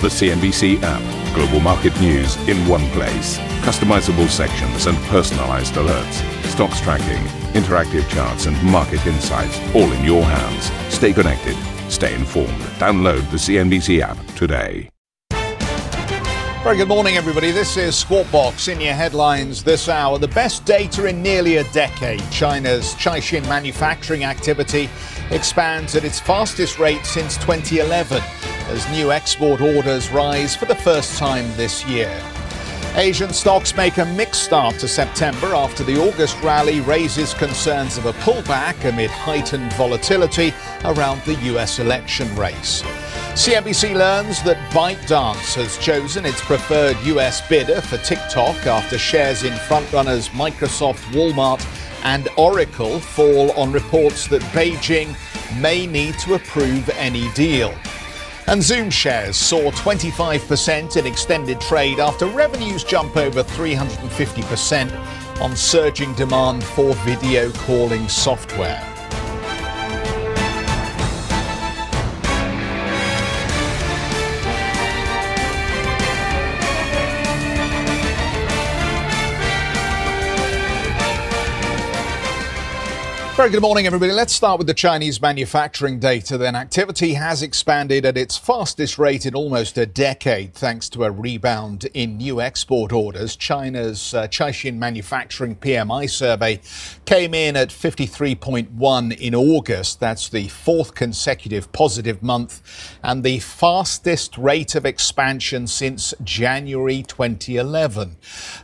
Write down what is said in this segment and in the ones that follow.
The CNBC app. Global market news in one place. Customizable sections and personalized alerts. Stocks tracking, interactive charts, and market insights all in your hands. Stay connected. Stay informed. Download the CNBC app today. Very good morning, everybody. This is Squawk Box in your headlines this hour. The best data in nearly a decade. China's Caixin manufacturing activity expands at its fastest rate since 2011 as new export orders rise for the first time this year. Asian stocks make a mixed start to September after the August rally raises concerns of a pullback amid heightened volatility around the US election race. CNBC learns that ByteDance has chosen its preferred US bidder for TikTok after shares in frontrunners Microsoft, Walmart, and Oracle fall on reports that Beijing may need to approve any deal. And Zoom shares saw 25% in extended trade after revenues jump over 350% on surging demand for video calling software. Very good morning, everybody. Let's start with the Chinese manufacturing data. Then activity has expanded at its fastest rate in almost a decade, thanks to a rebound in new export orders. China's uh, manufacturing PMI survey came in at 53.1 in August. That's the fourth consecutive positive month and the fastest rate of expansion since January 2011.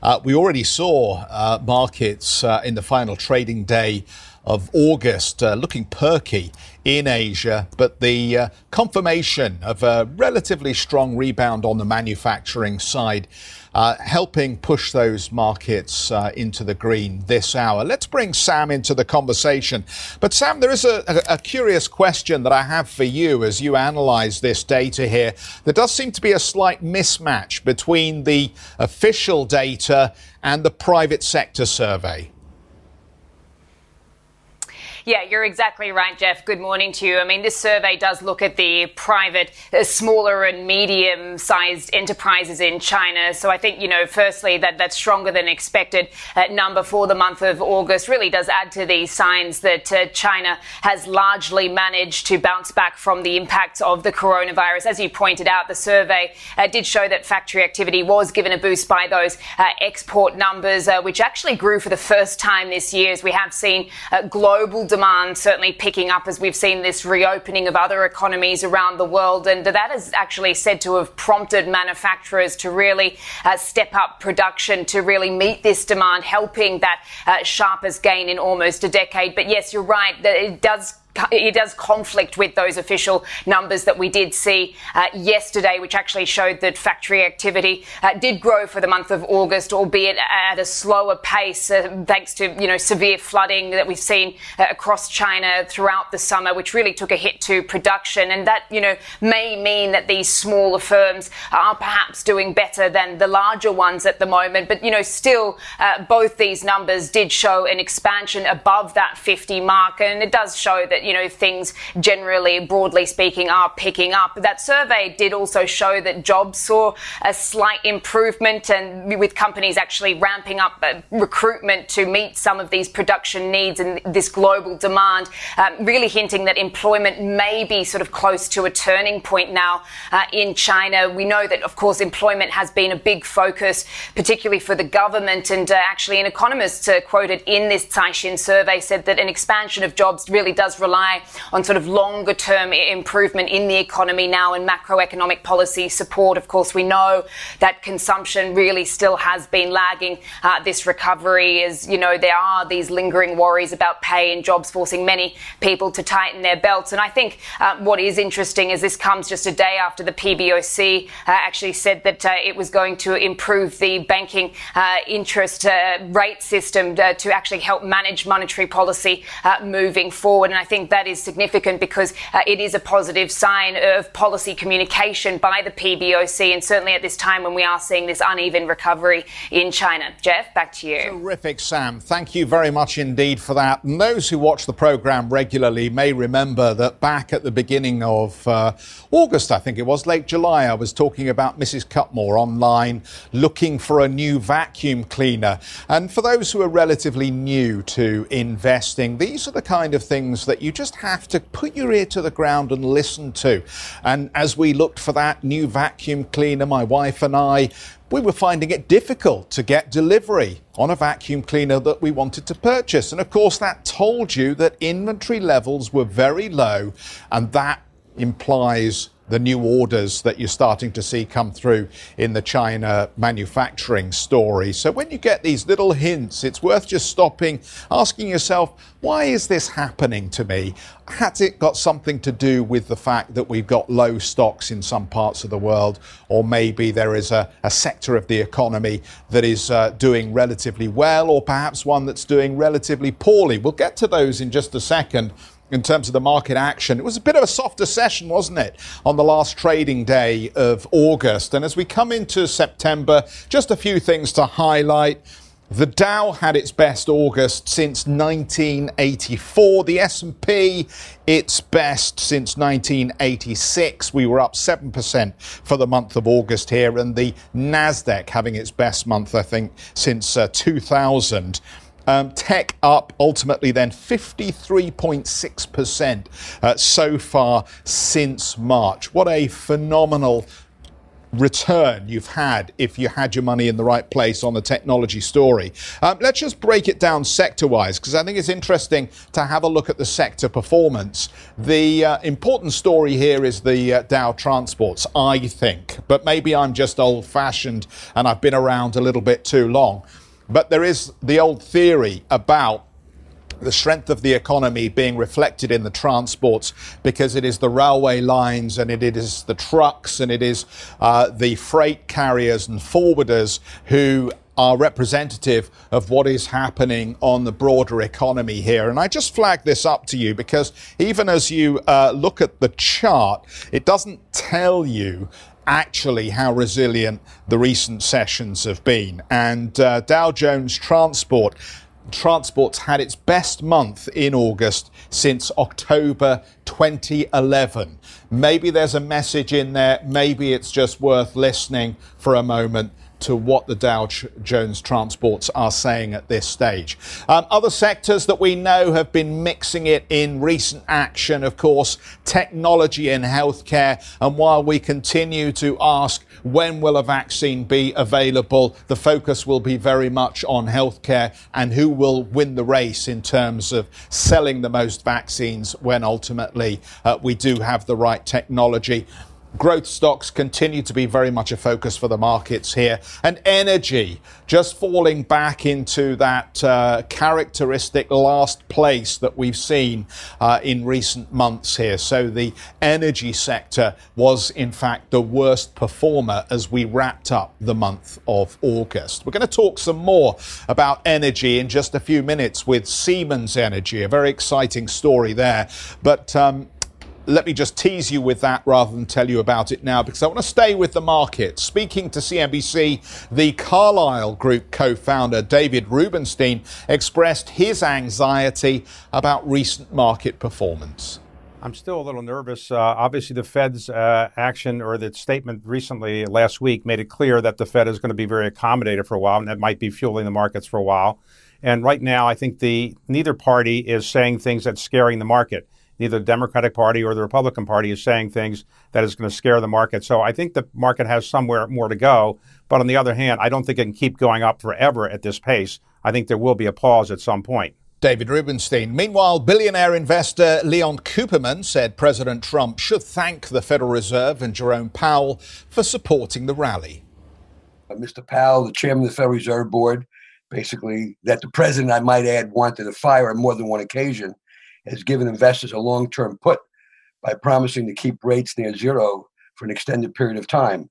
Uh, we already saw uh, markets uh, in the final trading day of August uh, looking perky in Asia, but the uh, confirmation of a relatively strong rebound on the manufacturing side. Uh, helping push those markets uh, into the green this hour. Let's bring Sam into the conversation. But, Sam, there is a, a, a, curious question that I have for you as you analyze this data here. There does seem to be a slight mismatch between the official data and the private sector survey. Yeah, you're exactly right, Jeff. Good morning to you. I mean, this survey does look at the private, uh, smaller and medium sized enterprises in China. So I think, you know, firstly, that that stronger than expected uh, number for the month of August really does add to the signs that uh, China has largely managed to bounce back from the impacts of the coronavirus. As you pointed out, the survey uh, did show that factory activity was given a boost by those uh, export numbers, uh, which actually grew for the first time this year as we have seen global demand certainly picking up as we've seen this reopening of other economies around the world. And that is actually said to have prompted manufacturers to really uh, step up production to really meet this demand, helping that uh, sharpest gain in almost a decade. But yes, you're right, that it does it does conflict with those official numbers that we did see uh, yesterday, which actually showed that factory activity uh, did grow for the month of August, albeit at a slower pace, uh, thanks to you know severe flooding that we've seen uh, across China throughout the summer, which really took a hit to production, and that you know may mean that these smaller firms are perhaps doing better than the larger ones at the moment. But you know, still, uh, both these numbers did show an expansion above that 50 mark, and it does show that you know, things generally, broadly speaking, are picking up. That survey did also show that jobs saw a slight improvement and with companies actually ramping up uh, recruitment to meet some of these production needs and this global demand, um, really hinting that employment may be sort of close to a turning point now uh, in China. We know that, of course, employment has been a big focus, particularly for the government. And uh, actually, an economist uh, quoted in this Caixin survey said that an expansion of jobs really does rely rely on sort of longer term improvement in the economy now and macroeconomic policy support. Of course, we know that consumption really still has been lagging uh, this recovery as, you know, there are these lingering worries about pay and jobs forcing many people to tighten their belts. And I think uh, what is interesting is this comes just a day after the PBOC uh, actually said that uh, it was going to improve the banking uh, interest uh, rate system to actually help manage monetary policy moving forward. And I think think that is significant because uh, it is a positive sign of policy communication by the PBOC, and certainly at this time when we are seeing this uneven recovery in China. Jeff, back to you. Terrific, Sam. Thank you very much indeed for that. And those who watch the program regularly may remember that back at the beginning of uh, August, I think it was, late July, I was talking about Mrs. Cutmore online looking for a new vacuum cleaner. And for those who are relatively new to investing, these are the kind of things that you just have to put your ear to the ground and listen to. And as we looked for that new vacuum cleaner, my wife and I, we were finding it difficult to get delivery on a vacuum cleaner that we wanted to purchase. And of course, that told you that inventory levels were very low, and that implies the new orders that you're starting to see come through in the China manufacturing story. So when you get these little hints, it's worth just stopping, asking yourself, why is this happening to me? Has it got something to do with the fact that we've got low stocks in some parts of the world? Or maybe there is a, a sector of the economy that is uh, doing relatively well, or perhaps one that's doing relatively poorly? We'll get to those in just a second in terms of the market action. It was a bit of a softer session, wasn't it, on the last trading day of August. And as we come into September, just a few things to highlight. The Dow had its best August since 1984. The S&P its best since 1986. We were up 7% for the month of August here and the Nasdaq having its best month I think since uh, 2000. Um, tech up ultimately then 53.6% uh, so far since March. What a phenomenal return you've had if you had your money in the right place on the technology story. Um, let's just break it down sector wise because I think it's interesting to have a look at the sector performance. The uh, important story here is the uh, Dow Transports, I think, but maybe I'm just old fashioned and I've been around a little bit too long. But there is the old theory about the strength of the economy being reflected in the transports because it is the railway lines and it is the trucks and it is uh, the freight carriers and forwarders who are representative of what is happening on the broader economy here. And I just flag this up to you because even as you uh, look at the chart, it doesn't tell you actually how resilient the recent sessions have been. And uh, Dow Jones Transport. Transport's had its best month in August since October 2011. Maybe there's a message in there. Maybe it's just worth listening for a moment to what the Dow Jones transports are saying at this stage. Um, other sectors that we know have been mixing it in recent action, of course, technology and healthcare. And while we continue to ask when will a vaccine be available, the focus will be very much on healthcare and who will win the race in terms of selling the most vaccines when ultimately uh, we do have the right technology. Growth stocks continue to be very much a focus for the markets here. And energy just falling back into that uh, characteristic last place that we've seen uh, in recent months here. So the energy sector was, in fact, the worst performer as we wrapped up the month of August. We're going to talk some more about energy in just a few minutes with Siemens Energy, a very exciting story there. But um, let me just tease you with that rather than tell you about it now because I want to stay with the market. Speaking to CNBC, the Carlyle Group co founder David Rubenstein expressed his anxiety about recent market performance. I'm still a little nervous. Uh, obviously, the Fed's uh, action or the statement recently last week made it clear that the Fed is going to be very accommodative for a while, and that might be fueling the markets for a while. And right now, I think the neither party is saying things that's scaring the market neither the Democratic Party or the Republican Party is saying things that is going to scare the market. So I think the market has somewhere more to go. But on the other hand, I don't think it can keep going up forever at this pace. I think there will be a pause at some point. David Rubenstein. Meanwhile, billionaire investor Leon Cooperman said President Trump should thank the Federal Reserve and Jerome Powell for supporting the rally. Uh, Mr. Powell, the chairman of the Federal Reserve Board, basically, that the president, I might add, wanted to fire on more than one occasion, has given investors a long term put by promising to keep rates near zero for an extended period of time.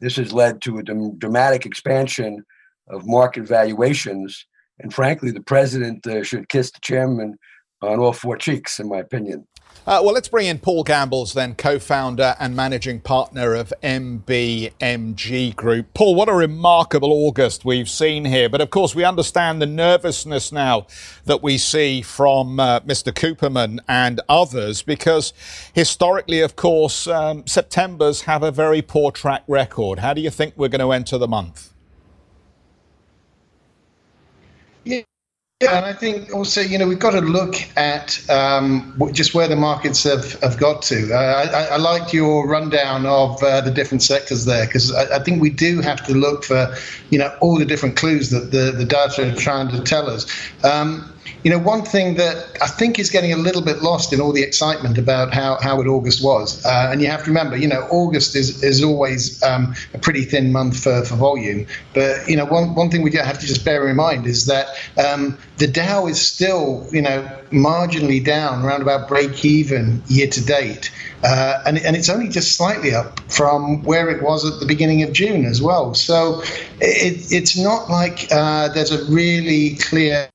This has led to a dramatic expansion of market valuations. And frankly, the president uh, should kiss the chairman on all four cheeks, in my opinion. Uh, well, let's bring in Paul Gambles, then co founder and managing partner of MBMG Group. Paul, what a remarkable August we've seen here. But of course, we understand the nervousness now that we see from uh, Mr. Cooperman and others, because historically, of course, um, September's have a very poor track record. How do you think we're going to enter the month? Yeah, and I think also, you know, we've got to look at um, just where the markets have, have got to. Uh, I, I liked your rundown of uh, the different sectors there because I, I, think we do have to look for, you know, all the different clues that the, the data are trying to tell us. Um, you know, one thing that I think is getting a little bit lost in all the excitement about how, how it August was, uh, and you have to remember, you know, August is, is always um, a pretty thin month for, for volume. But, you know, one, one thing we have to just bear in mind is that um, the Dow is still, you know, marginally down, around about break even year to date. Uh, and, and it's only just slightly up from where it was at the beginning of June as well. So it, it's not like uh, there's a really clear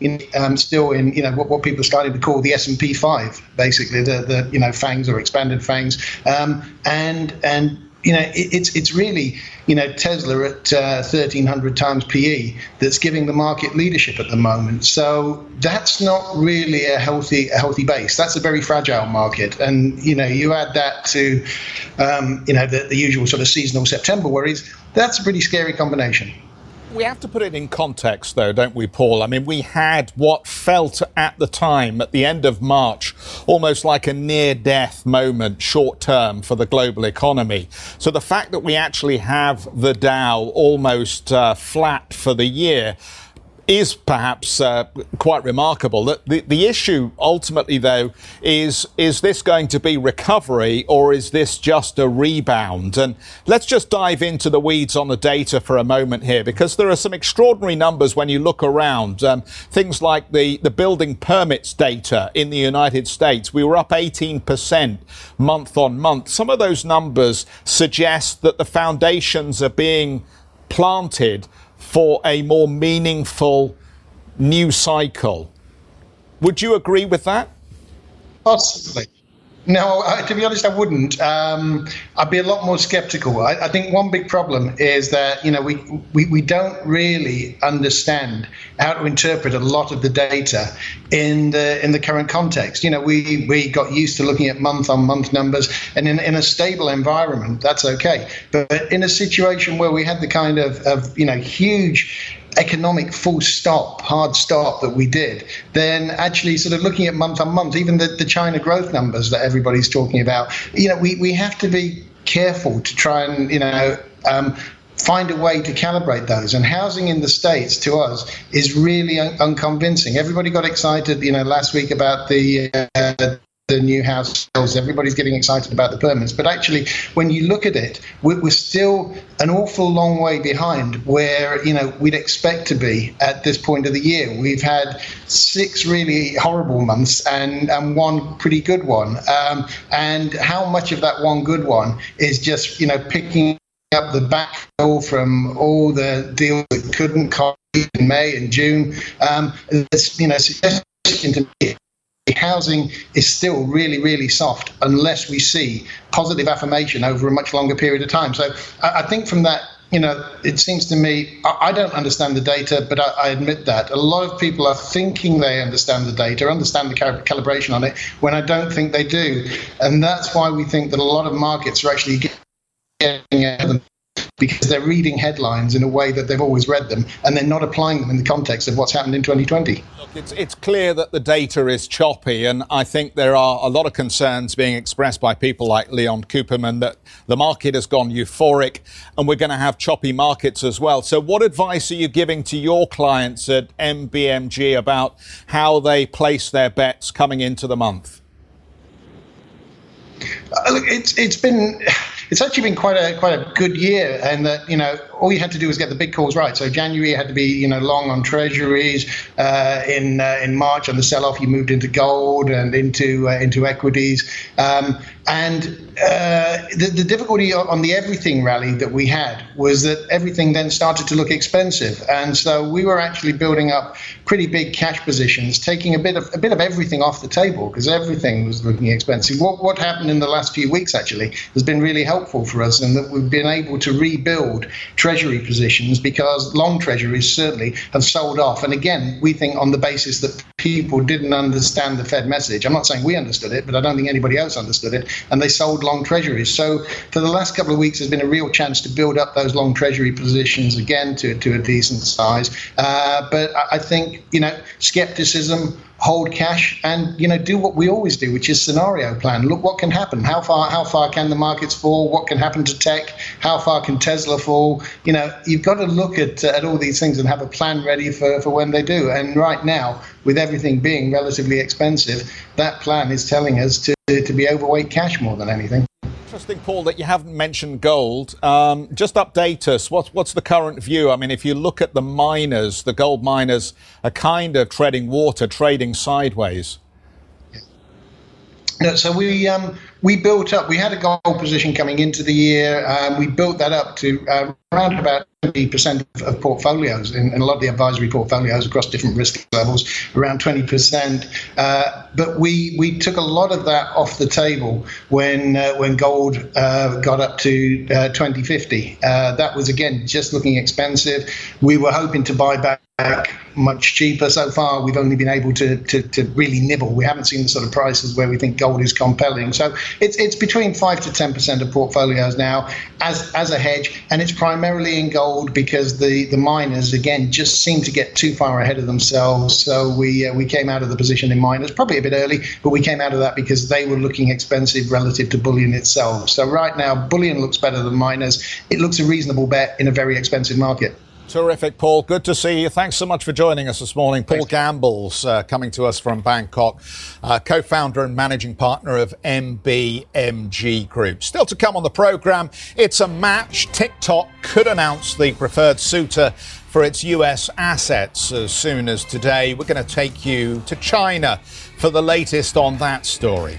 in, um, still in you know what, what people are starting to call the S and P five, basically the the you know FAANGs or expanded FAANGs, um, and and you know it, it's it's really you know Tesla at uh, 1300 times PE that's giving the market leadership at the moment. So that's not really a healthy a healthy base. That's a very fragile market, and you know you add that to um, you know the, the usual sort of seasonal September worries. That's a pretty scary combination. We have to put it in context, though, don't we, Paul? I mean, we had what felt at the time, at the end of March, almost like a near death moment, short term, for the global economy. So the fact that we actually have the Dow almost uh, flat for the year is perhaps uh, quite remarkable. The, the, the, issue ultimately, though, is is this going to be recovery or is this just a rebound? And let's just dive into the weeds on the data for a moment here, because there are some extraordinary numbers when you look around. Um, things like the, the building permits data in the United States, we were up 18% month on month. Some of those numbers suggest that the foundations are being planted for a more meaningful new cycle. Would you agree with that? Possibly. No, I, to be honest, I wouldn't. Um, I'd be a lot more skeptical. I, I, think one big problem is that you know we, we we don't really understand how to interpret a lot of the data in the in the current context. You know, we we got used to looking at month on month numbers, and in in a stable environment, that's okay. But in a situation where we had the kind of of you know huge economic full stop, hard stop that we did, then actually sort of looking at month on month, even the, the China growth numbers that everybody's talking about, you know, we, we have to be careful to try and, you know, um, find a way to calibrate those. And housing in the States to us is really un- unconvincing. Everybody got excited, you know, last week about the uh, the new house sales. Everybody's getting excited about the permits. But actually, when you look at it, we're still an awful long way behind where, you know, we'd expect to be at this point of the year. We've had six really horrible months and, and one pretty good one. Um, and how much of that one good one is just, you know, picking up the backfill from all the deals that couldn't come in May and June. Um, you know, suggestion to me housing is still really, really soft unless we see positive affirmation over a much longer period of time. So I, think from that, you know, it seems to me, I, don't understand the data, but I, admit that. A lot of people are thinking they understand the data, understand the calibration on it, when I don't think they do. And that's why we think that a lot of markets are actually getting because they're reading headlines in a way that they've always read them and they're not applying them in the context of what's happened in 2020. Look, it's, it's clear that the data is choppy, and I think there are a lot of concerns being expressed by people like Leon Cooperman that the market has gone euphoric and we're going to have choppy markets as well. So, what advice are you giving to your clients at MBMG about how they place their bets coming into the month? Uh, look, it's it's been it's actually been quite a quite a good year, and that you know all you had to do was get the big calls right. So January had to be you know long on treasuries. Uh, in uh, in March on the sell-off, you moved into gold and into uh, into equities. Um, and uh, the, the difficulty on the everything rally that we had was that everything then started to look expensive, and so we were actually building up pretty big cash positions, taking a bit of a bit of everything off the table because everything was looking expensive. What what happened in the last few weeks actually has been really helpful for us, and that we've been able to rebuild treasury positions because long treasuries certainly have sold off, and again we think on the basis that people didn't understand the Fed message. I'm not saying we understood it, but I don't think anybody else understood it and they sold long treasuries. So for the last couple of weeks, there's been a real chance to build up those long treasury positions again to, to a decent size. Uh, but I think, you know, skepticism, hold cash and you know do what we always do which is scenario plan. Look what can happen. How far how far can the markets fall? What can happen to tech? How far can tesla fall? You know you've got to look at uh, at all these things and have a plan ready for for when they do. And right now with everything being relatively expensive that plan is telling us to to be overweight cash more than anything Interesting, Paul, that you haven't mentioned gold. Um, just update us. What's, what's the current view? I mean, if you look at the miners, the gold miners are kind of treading water, trading sideways. No, so we um, we built up. We had a gold position coming into the year. Um, we built that up to uh, around about 20% of portfolios in, in, a lot of the advisory portfolios across different risk levels, around 20%. Uh, but we we took a lot of that off the table when uh, when gold uh, got up to uh, 2050. Uh, that was again just looking expensive. We were hoping to buy back much cheaper so far. We've only been able to, to, to really nibble. We haven't seen the sort of prices where we think gold is compelling. So it's it's between five to ten percent of portfolios now as as a hedge, and it's primarily in gold because the the miners again just seem to get too far ahead of themselves. So we uh, we came out of the position in miners probably a bit early, but we came out of that because they were looking expensive relative to bullion itself. So right now, bullion looks better than miners. It looks a reasonable bet in a very expensive market. Terrific, Paul. Good to see you. Thanks so much for joining us this morning. Paul Thanks. Gambles, uh, coming to us from Bangkok, uh, co founder and managing partner of MBMG Group. Still to come on the program, it's a match. TikTok could announce the preferred suitor for its US assets as soon as today. We're going to take you to China for the latest on that story.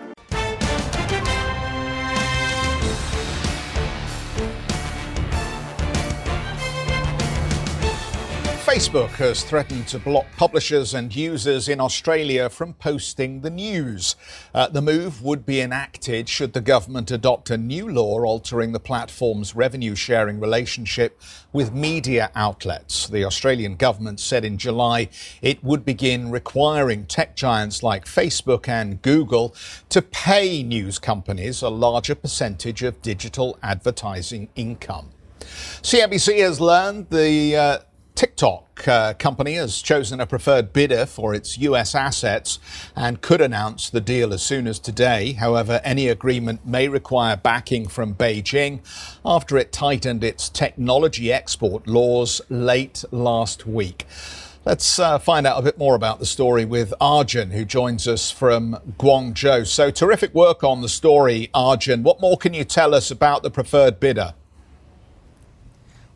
Facebook has threatened to block publishers and users in Australia from posting the news. Uh, the move would be enacted should the government adopt a new law altering the platform's revenue sharing relationship with media outlets. The Australian government said in July it would begin requiring tech giants like Facebook and Google to pay news companies a larger percentage of digital advertising income. CNBC has learned the uh, TikTok uh, company has chosen a preferred bidder for its US assets and could announce the deal as soon as today. However, any agreement may require backing from Beijing after it tightened its technology export laws late last week. Let's uh, find out a bit more about the story with Arjun, who joins us from Guangzhou. So, terrific work on the story, Arjun. What more can you tell us about the preferred bidder?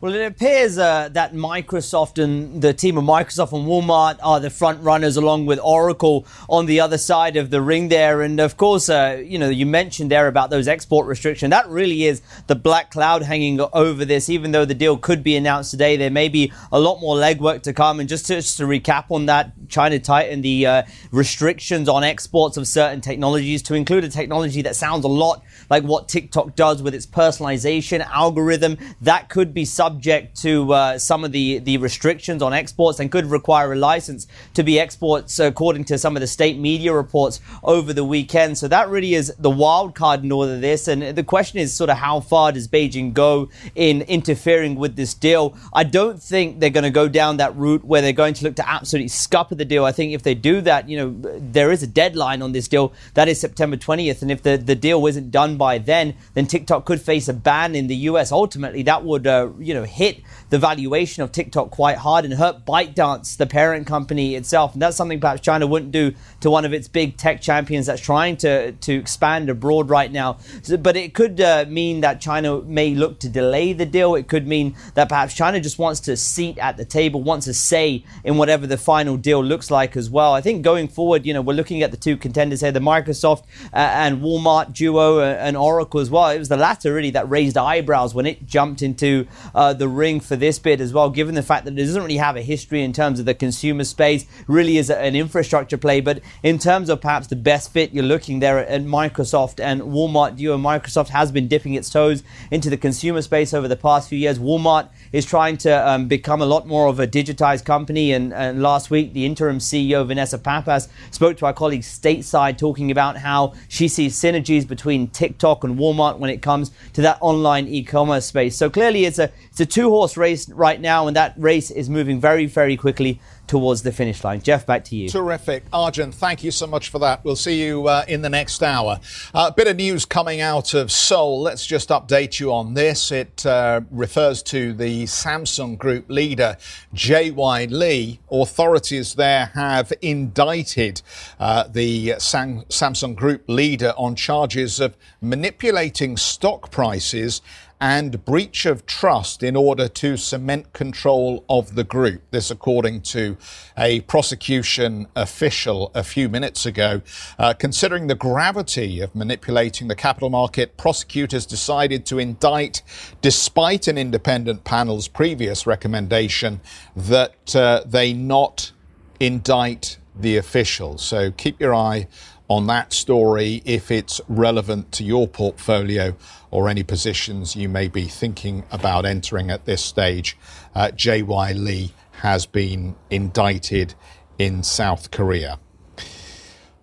Well, it appears uh, that Microsoft and the team of Microsoft and Walmart are the front runners, along with Oracle on the other side of the ring there. And of course, uh, you know, you mentioned there about those export restrictions. That really is the black cloud hanging over this. Even though the deal could be announced today, there may be a lot more legwork to come. And just to, just to recap on that, China tightened the uh, restrictions on exports of certain technologies to include a technology that sounds a lot like what TikTok does with its personalization algorithm. That could be subject to uh, some of the, the restrictions on exports and could require a license to be exports, according to some of the state media reports over the weekend. So that really is the wild card in all of this. And the question is sort of how far does Beijing go in interfering with this deal? I don't think they're going to go down that route where they're going to look to absolutely scupper the deal. I think if they do that, you know, there is a deadline on this deal. That is September 20th. And if the, the deal isn't done by then, then TikTok could face a ban in the US. Ultimately, that would, uh, you know, hit the valuation of TikTok quite hard and hurt ByteDance, the parent company itself. And that's something perhaps China wouldn't do to one of its big tech champions that's trying to, to expand abroad right now. So, but it could uh, mean that China may look to delay the deal. It could mean that perhaps China just wants to seat at the table, wants a say in whatever the final deal looks like as well. I think going forward, you know, we're looking at the two contenders here, the Microsoft uh, and Walmart duo uh, and Oracle as well. It was the latter really that raised eyebrows when it jumped into uh, the ring for this bid as well, given the fact that it doesn't really have a history in terms of the consumer space, really is an infrastructure play. But in terms of perhaps the best fit, you're looking there at Microsoft and Walmart duo. Microsoft has been dipping its toes into the consumer space over the past few years. Walmart is trying to um, become a lot more of a digitized company. And, and, last week, the interim CEO, Vanessa Pappas, spoke to our colleagues stateside talking about how she sees synergies between TikTok and Walmart when it comes to that online e commerce space. So clearly, it's a, it's a two horse race right now, and that race is moving very, very quickly towards the finish line. Jeff, back to you. Terrific. Arjun, thank you so much for that. We'll see you uh, in the next hour. A uh, bit of news coming out of Seoul. Let's just update you on this. It uh, refers to the Samsung Group leader, J.Y. Lee. Authorities there have indicted uh, the Sam- Samsung Group leader on charges of manipulating stock prices and breach of trust in order to cement control of the group. This, according to a prosecution official a few minutes ago. Uh, considering the gravity of manipulating the capital market, prosecutors decided to indict, despite an independent panel's previous recommendation that uh, they not indict the officials. So keep your eye on that story if it's relevant to your portfolio or any positions you may be thinking about entering at this stage. Uh, J.Y. Lee has been indicted in South Korea.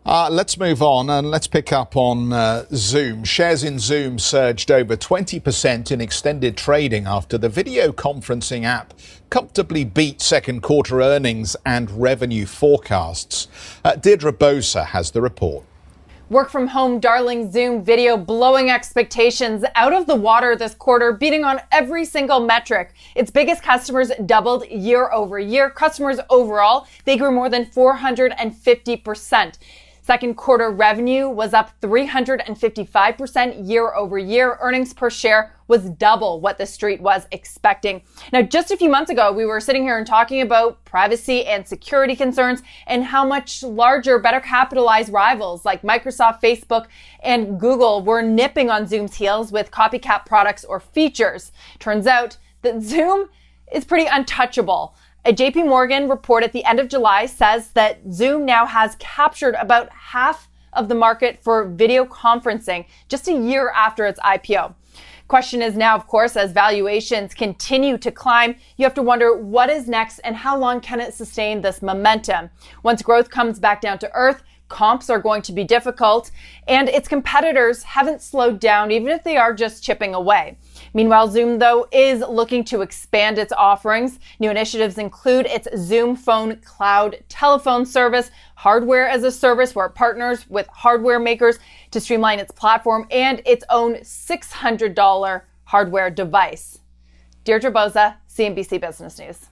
Uh, let's move on and let's pick up on uh, Zoom. Shares in Zoom surged over 20% in extended trading after the video conferencing app comfortably beat second quarter earnings and revenue forecasts. Uh, Deirdre Bosa has the report. Work from home darling Zoom video blowing expectations out of the water this quarter, beating on every single metric. Its biggest customers doubled year over year. Customers overall, they grew more than 450%. Second quarter revenue was up 355% year over year. Earnings per share was double what the street was expecting. Now, just a few months ago, we were sitting here and talking about privacy and security concerns and how much larger, better capitalized rivals like Microsoft, Facebook, and Google were nipping on Zoom's heels with copycat products or features. Turns out that Zoom is pretty untouchable. A JP Morgan report at the end of July says that Zoom now has captured about half of the market for video conferencing just a year after its IPO. Question is now, of course, as valuations continue to climb, you have to wonder what is next and how long can it sustain this momentum? Once growth comes back down to earth, comps are going to be difficult, and its competitors haven't slowed down, even if they are just chipping away. Meanwhile, Zoom, though, is looking to expand its offerings. New initiatives include its Zoom Phone cloud telephone service, hardware as a service where it partners with hardware makers to streamline its platform, and its own $600 hardware device. Deirdre Bosa, CNBC Business News.